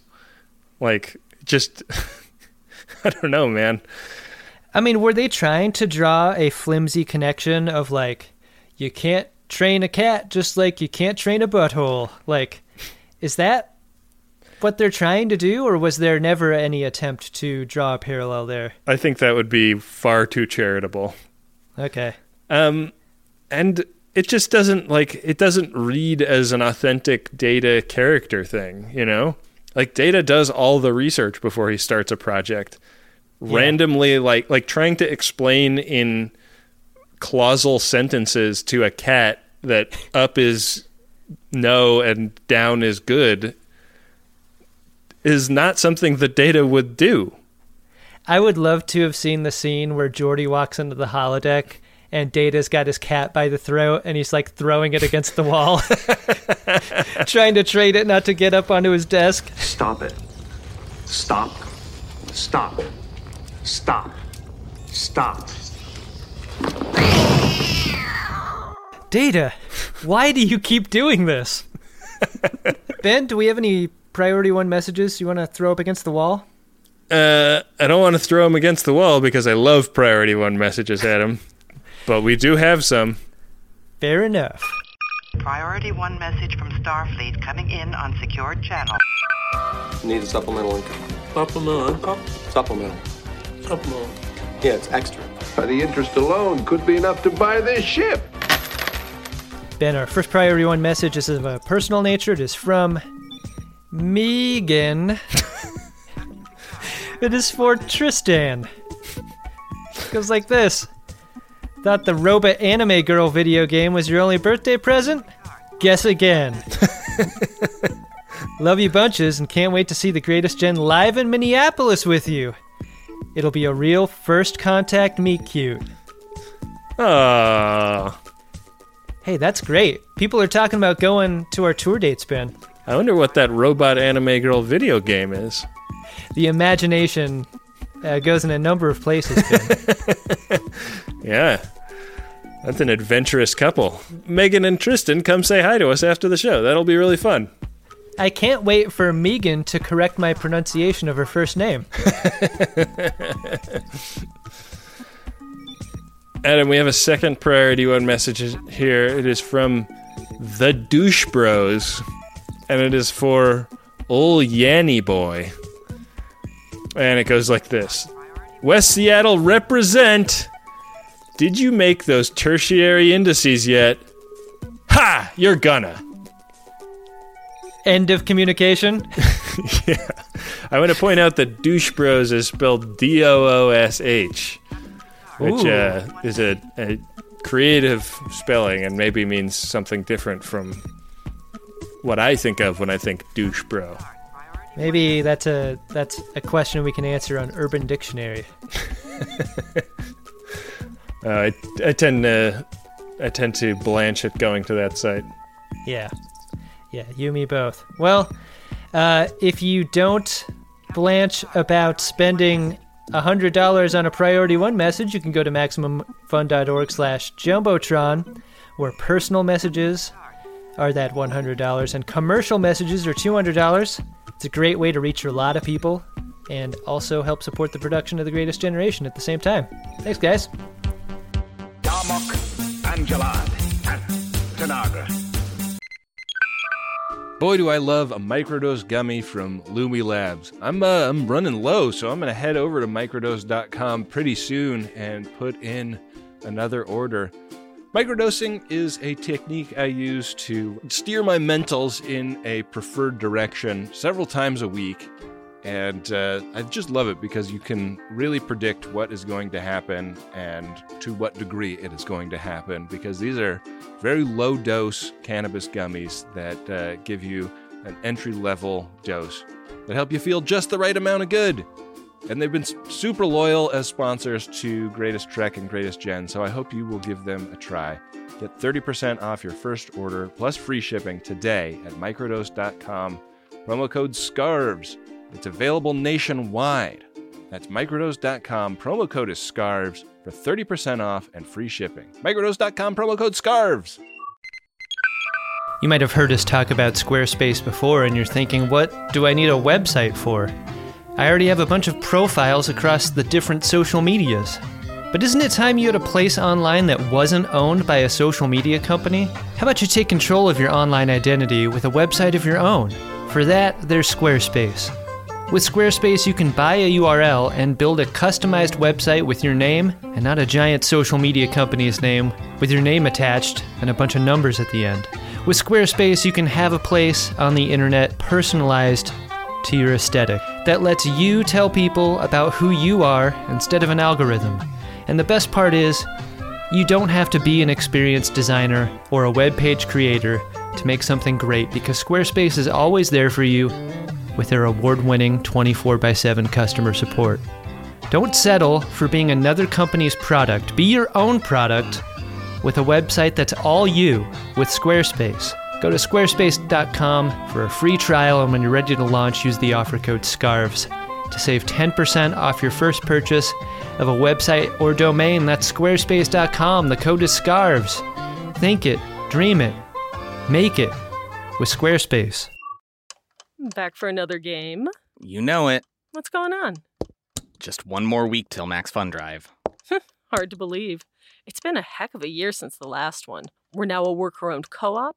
like just (laughs) I don't know, man. I mean, were they trying to draw a flimsy connection of like, you can't train a cat just like you can't train a butthole? Like, is that what they're trying to do, or was there never any attempt to draw a parallel there? I think that would be far too charitable. Okay. Um, and it just doesn't like it doesn't read as an authentic data character thing, you know? Like data does all the research before he starts a project. Randomly like like trying to explain in clausal sentences to a cat that up is no and down is good is not something that data would do. I would love to have seen the scene where Geordi walks into the holodeck and Data's got his cat by the throat and he's like throwing it against the wall, (laughs) trying to trade it not to get up onto his desk. Stop it. Stop. Stop. Stop. Stop. Data, why do you keep doing this? (laughs) ben, do we have any priority one messages you want to throw up against the wall? Uh, I don't want to throw them against the wall because I love priority one messages, Adam. But we do have some. Fair enough. Priority one message from Starfleet coming in on secured channel. Need a supplemental income. Supplemental income? Supplemental. Supplemental. Yeah, it's extra. By the interest alone could be enough to buy this ship. Ben, our first priority one message is of a personal nature. It is from Megan. (laughs) it is for Tristan. It goes like this Thought the Robot Anime Girl video game was your only birthday present? Guess again. (laughs) Love you bunches and can't wait to see the greatest gen live in Minneapolis with you. It'll be a real first contact meet cute. Ah. Hey, that's great. People are talking about going to our tour dates, Ben. I wonder what that robot anime girl video game is. The imagination uh, goes in a number of places. (laughs) Yeah. That's an adventurous couple. Megan and Tristan come say hi to us after the show. That'll be really fun. I can't wait for Megan to correct my pronunciation of her first name. (laughs) Adam, we have a second priority one message here. It is from the Douche Bros, and it is for Ol Yanny Boy. And it goes like this West Seattle represent. Did you make those tertiary indices yet? Ha! You're gonna. End of communication. (laughs) (laughs) yeah. I want to point out that Douche Bros is spelled D O O S H, which uh, is a, a creative spelling and maybe means something different from what I think of when I think douche bro. Maybe that's a that's a question we can answer on Urban Dictionary. (laughs) Uh, I, I tend to I tend to blanch at going to that site. Yeah. Yeah, you me both. Well, uh, if you don't blanch about spending $100 on a priority one message, you can go to MaximumFun.org slash Jumbotron, where personal messages are that $100 and commercial messages are $200. It's a great way to reach a lot of people and also help support the production of The Greatest Generation at the same time. Thanks, guys. Darmok, and Jalad, and Tanagra. Boy, do I love a microdose gummy from Lumi Labs. I'm uh, I'm running low, so I'm gonna head over to microdose.com pretty soon and put in another order. Microdosing is a technique I use to steer my mentals in a preferred direction several times a week. And uh, I just love it because you can really predict what is going to happen and to what degree it is going to happen. Because these are very low dose cannabis gummies that uh, give you an entry level dose that help you feel just the right amount of good. And they've been super loyal as sponsors to Greatest Trek and Greatest Gen, so I hope you will give them a try. Get 30% off your first order plus free shipping today at microdose.com. Promo code SCARVES. It's available nationwide. That's microdose.com. Promo code is SCARVES for 30% off and free shipping. Microdose.com, promo code SCARVES. You might have heard us talk about Squarespace before, and you're thinking, what do I need a website for? I already have a bunch of profiles across the different social medias. But isn't it time you had a place online that wasn't owned by a social media company? How about you take control of your online identity with a website of your own? For that, there's Squarespace. With Squarespace, you can buy a URL and build a customized website with your name and not a giant social media company's name with your name attached and a bunch of numbers at the end. With Squarespace, you can have a place on the internet personalized to your aesthetic that lets you tell people about who you are instead of an algorithm. And the best part is, you don't have to be an experienced designer or a web page creator to make something great because Squarespace is always there for you with their award winning 24 x 7 customer support. Don't settle for being another company's product. Be your own product with a website that's all you with Squarespace. Go to squarespace.com for a free trial, and when you're ready to launch, use the offer code SCARVES to save 10% off your first purchase of a website or domain. That's squarespace.com. The code is SCARVES. Think it, dream it, make it with Squarespace. Back for another game. You know it. What's going on? Just one more week till Max Fun Drive. (laughs) Hard to believe. It's been a heck of a year since the last one. We're now a worker owned co op.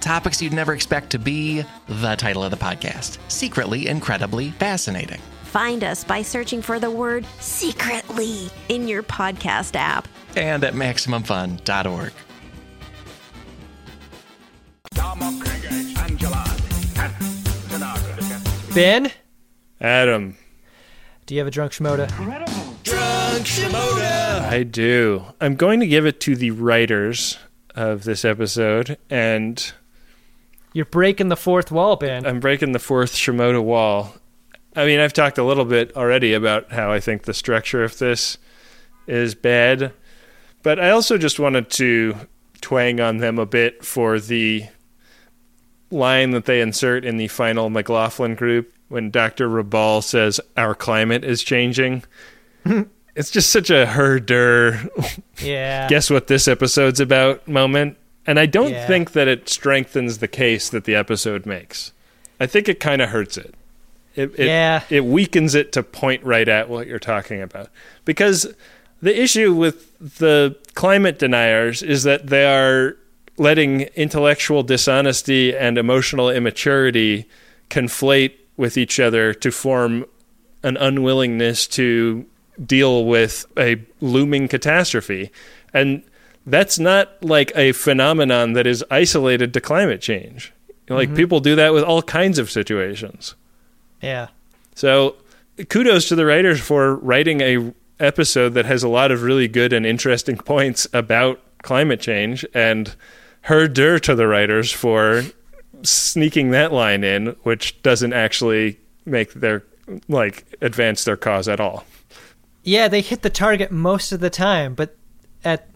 Topics you'd never expect to be the title of the podcast Secretly Incredibly Fascinating. Find us by searching for the word secretly in your podcast app and at MaximumFun.org. Ben? Adam. Do you have a drunk Shimoda? Drunk Shimoda! I do. I'm going to give it to the writers of this episode, and You're breaking the fourth wall, Ben. I'm breaking the fourth Shimoda wall. I mean, I've talked a little bit already about how I think the structure of this is bad, but I also just wanted to twang on them a bit for the line that they insert in the final McLaughlin group when Dr. Rabal says, Our climate is changing. (laughs) it's just such a herder. Yeah. Guess what this episode's about moment. And I don't Yeah. think that it strengthens the case that the episode makes. I think it kind of hurts it. It, it, Yeah. it weakens it to point right at what you're talking about. Because the issue with the climate deniers is that they are letting intellectual dishonesty and emotional immaturity conflate with each other to form an unwillingness to deal with a looming catastrophe. And that's not like a phenomenon that is isolated to climate change. Like Mhm. people do that with all kinds of situations. Yeah. So kudos to the writers for writing a episode that has a lot of really good and interesting (laughs) points about climate change and herder to the writers for sneaking that line in which doesn't actually make their like advance their cause at all. Yeah, they hit the target most of the time, but at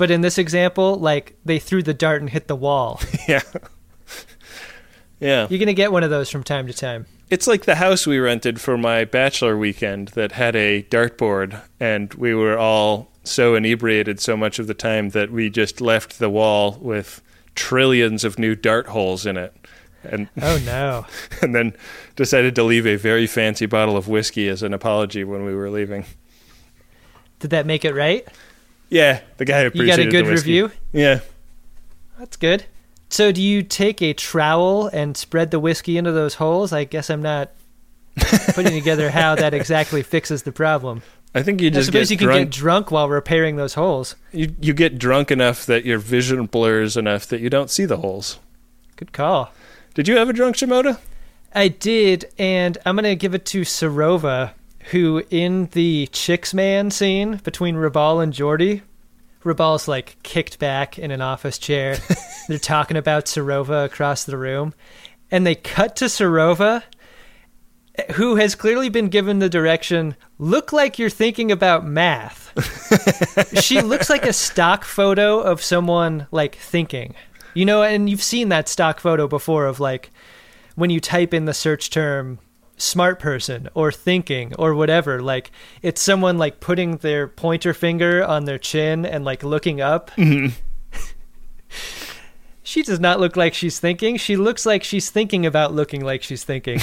but in this example, like they threw the dart and hit the wall. (laughs) yeah. Yeah. You're gonna get one of those from time to time. It's like the house we rented for my bachelor weekend that had a dartboard, and we were all so inebriated so much of the time that we just left the wall with trillions of new dart holes in it. And Oh no. (laughs) and then decided to leave a very fancy bottle of whiskey as an apology when we were leaving. Did that make it right? Yeah, the guy You appreciated got a good review? Yeah. That's good. So do you take a trowel and spread the whiskey into those holes? I guess I'm not putting together how that exactly fixes the problem. (laughs) I think you just I suppose you can get drunk while repairing those holes. you you get drunk enough that your vision blurs enough that you don't see the holes. Good call. Did you have a drunk Shimoda? I did, and I'm gonna give it to Serova, who in the Chicks Man scene between Rabal and Geordi, Rabal's like kicked back in an office chair. (laughs) They're talking about Serova across the room, and they cut to Serova, who has clearly been given the direction look like you're thinking about math. (laughs) she looks like a stock photo of someone like thinking. You know, and you've seen that stock photo before of like when you type in the search term smart person or thinking or whatever, like it's someone like putting their pointer finger on their chin and like looking up. Mhm. (laughs) She does not look like she's thinking. She looks like she's thinking about looking like she's thinking.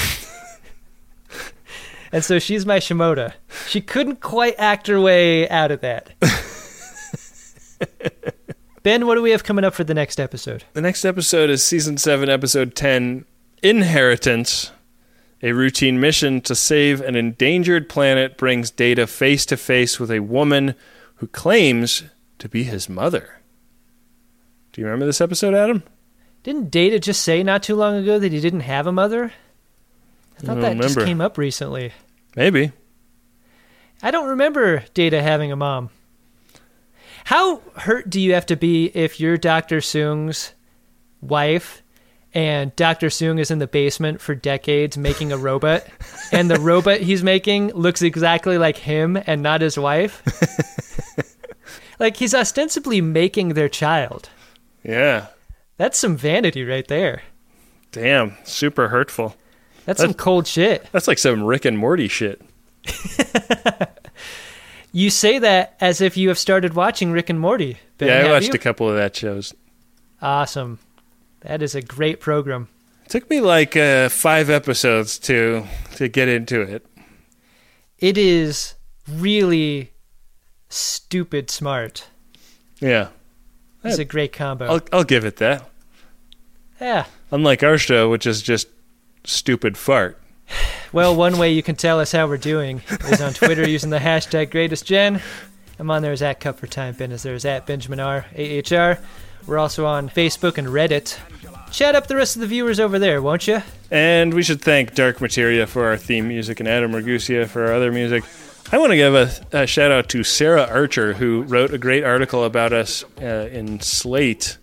(laughs) and so she's my Shimoda. She couldn't quite act her way out of that. (laughs) ben, what do we have coming up for the next episode? The next episode is season 7, episode 10 Inheritance. A routine mission to save an endangered planet brings Data face to face with a woman who claims to be his mother. Do you remember this episode, Adam? Didn't Data just say not too long ago that he didn't have a mother? I thought I that don't just came up recently. Maybe. I don't remember Data having a mom. How hurt do you have to be if you're Dr. Soong's wife and Dr. Soong is in the basement for decades making a robot and the robot he's making looks exactly like him and not his wife? (laughs) like he's ostensibly making their child. Yeah. That's some vanity right there. Damn. Super hurtful. That's some cold shit. That's like some Rick and Morty shit. (laughs) You say that as if you have started watching Rick and Morty. Ben, yeah, I watched you? a couple of that shows. Awesome. That is a great program. It took me like uh, five episodes to to get into it. It is really stupid smart. Yeah. It's a great combo. I'll, I'll give it that. yeah. Unlike our show, which is just stupid fart. Well, one way you can tell us how we're doing is on Twitter using the hashtag greatestgen. I'm on there as at Cup for Time. Ben is there as at Benjamin R. AHR. We're also on Facebook and Reddit. Chat up the rest of the viewers over there, won't you? And we should thank Dark Materia for our theme music and Adam Ragusea for our other music. I want to give a, a shout out to Sarah Archer, who wrote a great article about us uh, in Slate.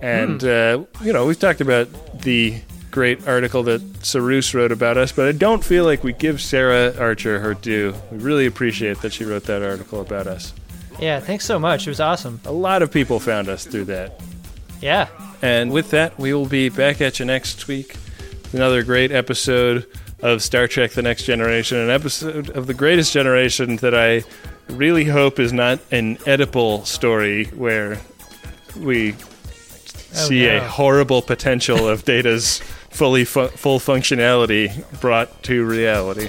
And, uh, you know, we've talked about the great article that Sarus wrote about us, but I don't feel like we give Sarah Archer her due. We really appreciate that she wrote that article about us. Yeah, thanks so much. It was awesome. A lot of people found us through that. Yeah. And with that, we will be back at you next week another great episode of Star Trek The Next Generation, an episode of the greatest generation that I really hope is not an Oedipal story where we Oh, see no. a horrible potential of Data's fully fu- full functionality brought to reality.